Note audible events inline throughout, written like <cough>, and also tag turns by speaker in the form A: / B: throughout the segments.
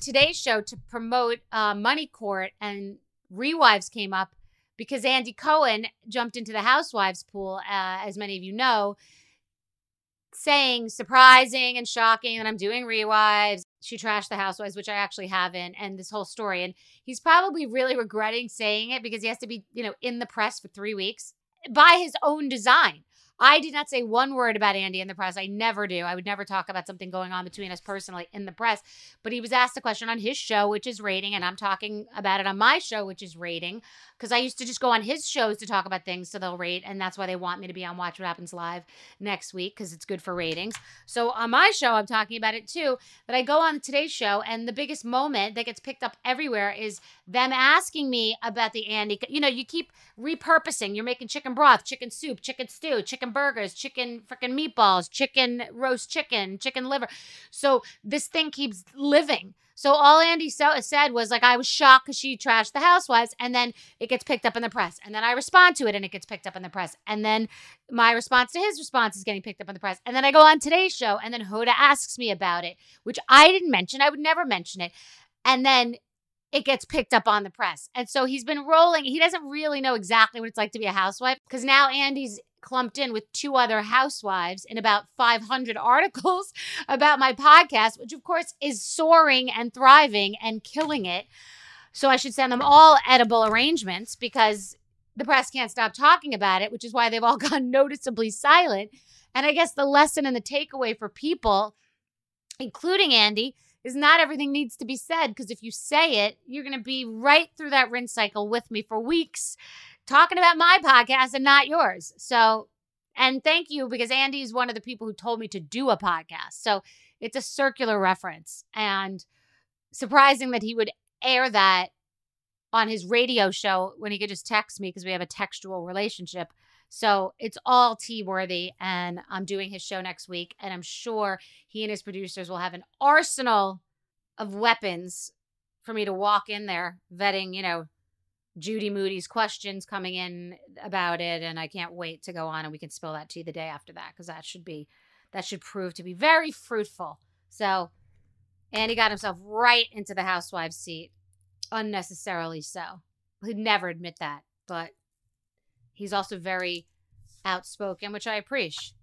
A: Today Show to promote uh, Money Court, and Rewives came up because Andy Cohen jumped into the Housewives pool, uh, as many of you know, saying surprising and shocking that I'm doing Rewives. She trashed the Housewives, which I actually haven't, and this whole story. And he's probably really regretting saying it because he has to be, you know, in the press for three weeks by his own design. I did not say one word about Andy in the press. I never do. I would never talk about something going on between us personally in the press. But he was asked a question on his show, which is rating, and I'm talking about it on my show, which is rating, because I used to just go on his shows to talk about things, so they'll rate, and that's why they want me to be on Watch What Happens Live next week because it's good for ratings. So on my show, I'm talking about it too. But I go on today's show, and the biggest moment that gets picked up everywhere is them asking me about the Andy. You know, you keep repurposing. You're making chicken broth, chicken soup, chicken stew, chicken burgers, chicken freaking meatballs, chicken roast chicken, chicken liver. So this thing keeps living. So all Andy so- said was like, I was shocked because she trashed the housewives, and then it gets picked up in the press, and then I respond to it, and it gets picked up in the press, and then my response to his response is getting picked up in the press, and then I go on today's show, and then Hoda asks me about it, which I didn't mention. I would never mention it, and then it gets picked up on the press. And so he's been rolling. He doesn't really know exactly what it's like to be a housewife because now Andy's clumped in with two other housewives in about 500 <laughs> articles about my podcast, which of course is soaring and thriving and killing it. So I should send them all edible arrangements because the press can't stop talking about it, which is why they've all <laughs> gone noticeably silent. And I guess the lesson and the takeaway for people, including Andy, is not everything needs to be said because if you say it, you're going to be right through that rinse cycle with me for weeks talking about my podcast and not yours. So, and thank you because Andy is one of the people who told me to do a podcast. So it's a circular reference and surprising that he would air that on his radio show when he could just text me because we have a textual relationship. So it's all tea worthy. And I'm doing his show next week. And I'm sure he and his producers will have an arsenal of weapons for me to walk in there, vetting, you know, Judy Moody's questions coming in about it. And I can't wait to go on and we can spill that tea the day after that because that should be, that should prove to be very fruitful. So, and he got himself right into the housewife seat, unnecessarily so. He'd never admit that, but he's also very outspoken, which I appreciate.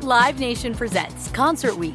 B: Live Nation presents Concert Week.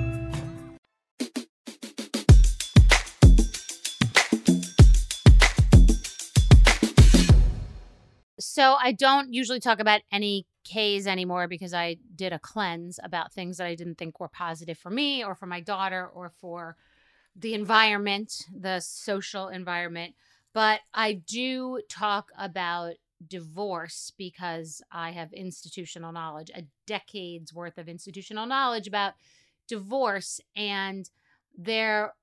A: So I don't usually talk about any K's anymore because I did a cleanse about things that I didn't think were positive for me or for my daughter or for the environment, the social environment. But I do talk about divorce because I have institutional knowledge, a decade's worth of institutional knowledge about divorce. And there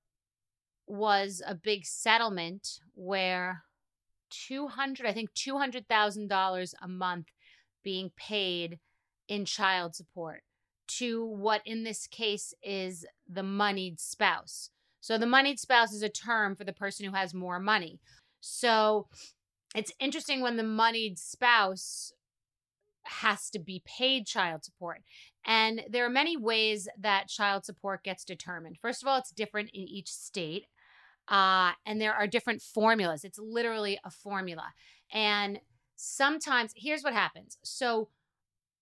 A: was a big settlement where 200 i think $200000 a month being paid in child support to what in this case is the moneyed spouse so the moneyed spouse is a term for the person who has more money so it's interesting when the moneyed spouse has to be paid child support. And there are many ways that child support gets determined. First of all, it's different in each state. Uh, and there are different formulas. It's literally a formula. And sometimes, here's what happens. So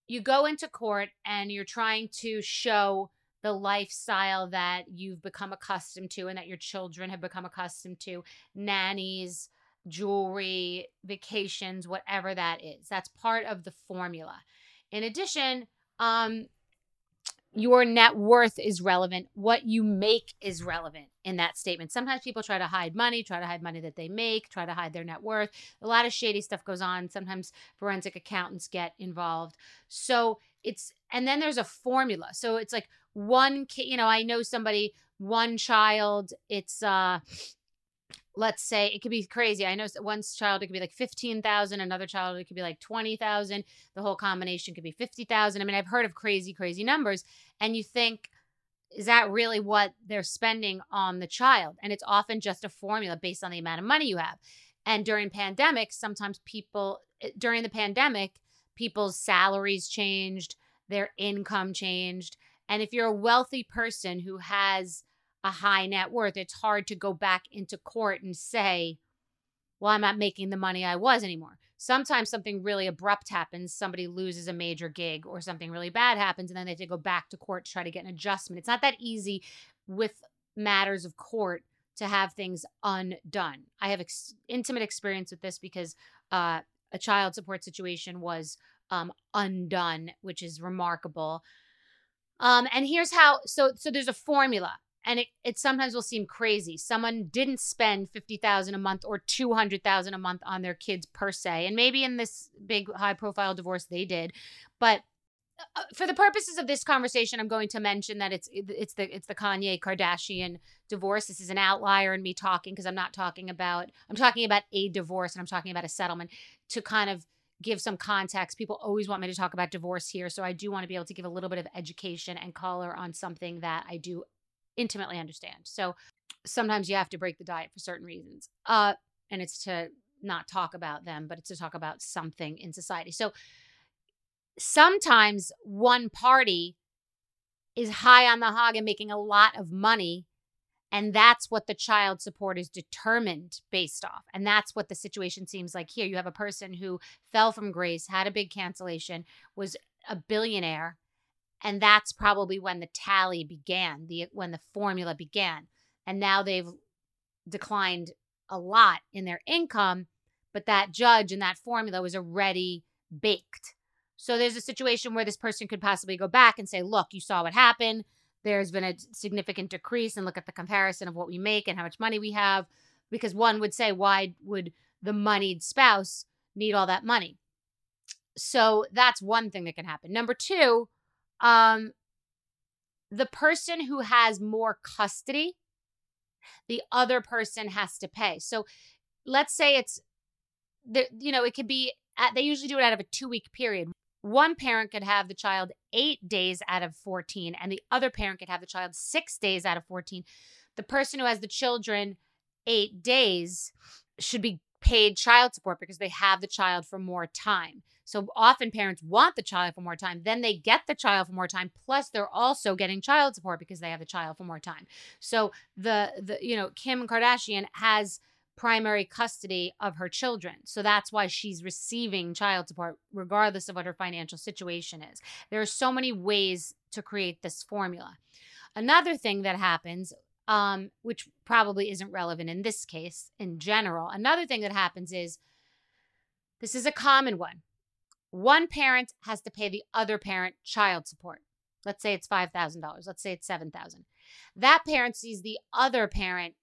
A: you go into court and you're trying to show the lifestyle that you've become accustomed to and that your children have become accustomed to nannies, jewelry, vacations, whatever that is. That's part of the formula. In addition, um, your net worth is relevant. What you make is relevant in that statement. Sometimes people try to hide money, try to hide money that they make, try to hide their net worth. A lot of shady stuff goes on. Sometimes forensic accountants get involved. So it's, and then there's a formula. So it's like one, you know, I know somebody, one child, it's, uh, let's say it could be crazy. I know one child it could be like 15,000, another child it could be like 20,000. The whole combination could be 50,000. I mean, I've heard of crazy crazy numbers and you think is that really what they're spending on the child? And it's often just a formula based on the amount of money you have. And during pandemics, sometimes people eh, during the pandemic, people's salaries changed, their income changed. And if you're a wealthy person who has a high net worth, it's hard to go back into court and say, well, I'm not making the money I was anymore. Sometimes something really abrupt happens, somebody loses a major gig, or something really bad happens, and then they have to go back to court to try to get an adjustment. It's not that easy with matters of court to have things undone. I have ex- intimate experience with this because uh, a child support situation was um, undone, which is remarkable. Um, and here's how so so there's a formula and it, it sometimes will seem crazy someone didn't spend 50000 a month or 200000 a month on their kids per se and maybe in this big high profile divorce they did but uh, for the purposes of this conversation, I'm going to mention that it's it's the it's the Kanye Kardashian divorce. This is an outlier in me talking because I'm not talking about I'm talking about a divorce and I'm talking about a settlement to kind of give some context. People always want me to talk about divorce here, so I do want to be able to give a little bit of education and color on something that I do intimately understand. So sometimes you have to break the diet for certain reasons. Uh and it's to not talk about them, but it's to talk about something in society. So sometimes one party is high on the hog and making a lot of money and that's what the child support is determined based off and that's what the situation seems like here you have a person who fell from grace had a big cancellation was a billionaire and that's probably when the tally began the when the formula began and now they've declined a lot in their income but that judge and that formula was already baked so there's a situation where this person could possibly go back and say, look, you saw what happened. There's been a significant decrease, and look at the comparison of what we make and how much money we have. Because one would say, why would the moneyed spouse need all that money? So that's one thing that can happen. Number two, um, the person who has more custody, the other person has to pay. So let's say it's, the, you know, it could be, they usually do it out of a two week period one parent could have the child eight days out of 14, and the other parent could have the child six days out of 14. The person who has the children eight days should be paid child support because they have the child for more time. So often parents want the child for more time, then they get the child for more time plus they're also getting child support because they have the child for more time. So the the you know Kim Kardashian has primary custody of her children. So that's why she's receiving child support, regardless of what her financial situation is. There are so many ways to create this formula. Another thing that happens, um, which probably isn't relevant in this case in general, another thing that happens is this is a common one. One parent has to pay the other parent child support. Let's say it's $5,000. Let's say it's 7,000. That parent sees the other parent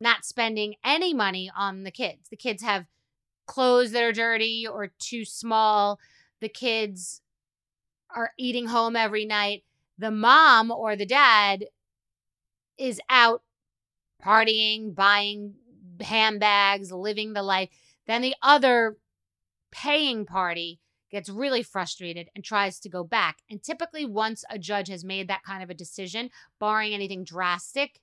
A: not spending any money on the kids. The kids have clothes that are dirty or too small. The kids are eating home every night. The mom or the dad is out partying, buying handbags, living the life. Then the other paying party gets really frustrated and tries to go back. And typically, once a judge has made that kind of a decision, barring anything drastic,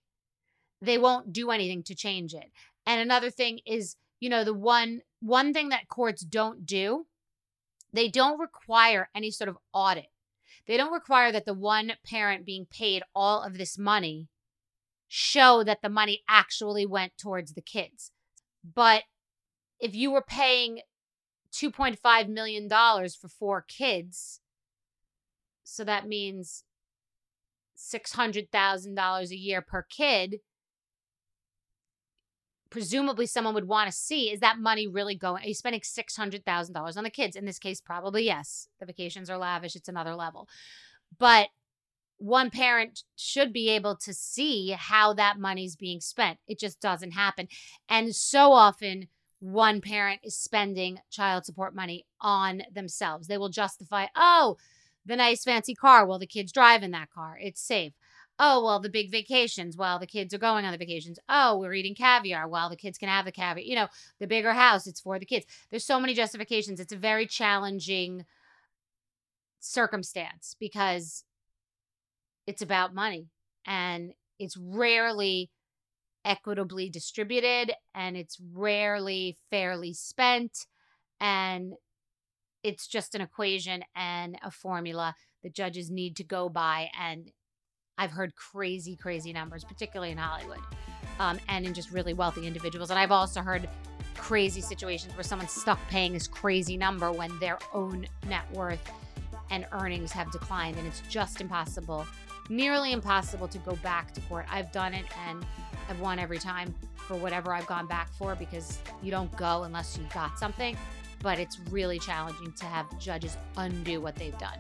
A: they won't do anything to change it. And another thing is, you know, the one one thing that courts don't do, they don't require any sort of audit. They don't require that the one parent being paid all of this money show that the money actually went towards the kids. But if you were paying $2.5 million for four kids, so that means $600,000 a year per kid, presumably someone would want to see is that money really going are you spending $600000 on the kids? In this case probably yes. The vacations are lavish it's another level. But one parent should be able to see how that money's being spent. It just doesn't happen. And so often one parent is spending child support money on themselves. They will justify oh the nice fancy car well the kids drive in that car. It's safe. Oh well the big vacations while the kids are going on the vacations. Oh we're eating caviar while the kids can have the caviar. You know the bigger house it's for the kids. There's so many justifications. It's a very challenging circumstance because it's about money and it's rarely equitably distributed and it's rarely fairly spent and it's just an equation and a formula that judges need to go by and I've heard crazy, crazy numbers, particularly in Hollywood um, and in just really wealthy individuals. And I've also heard crazy situations where someone's stuck paying this crazy number when their own net worth and earnings have declined. And it's just impossible, nearly impossible to go back to court. I've done it and I've won every time for whatever I've gone back for because you don't go unless you've got something. But it's really challenging to have judges undo what they've done.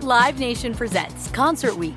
B: Live Nation presents Concert Week.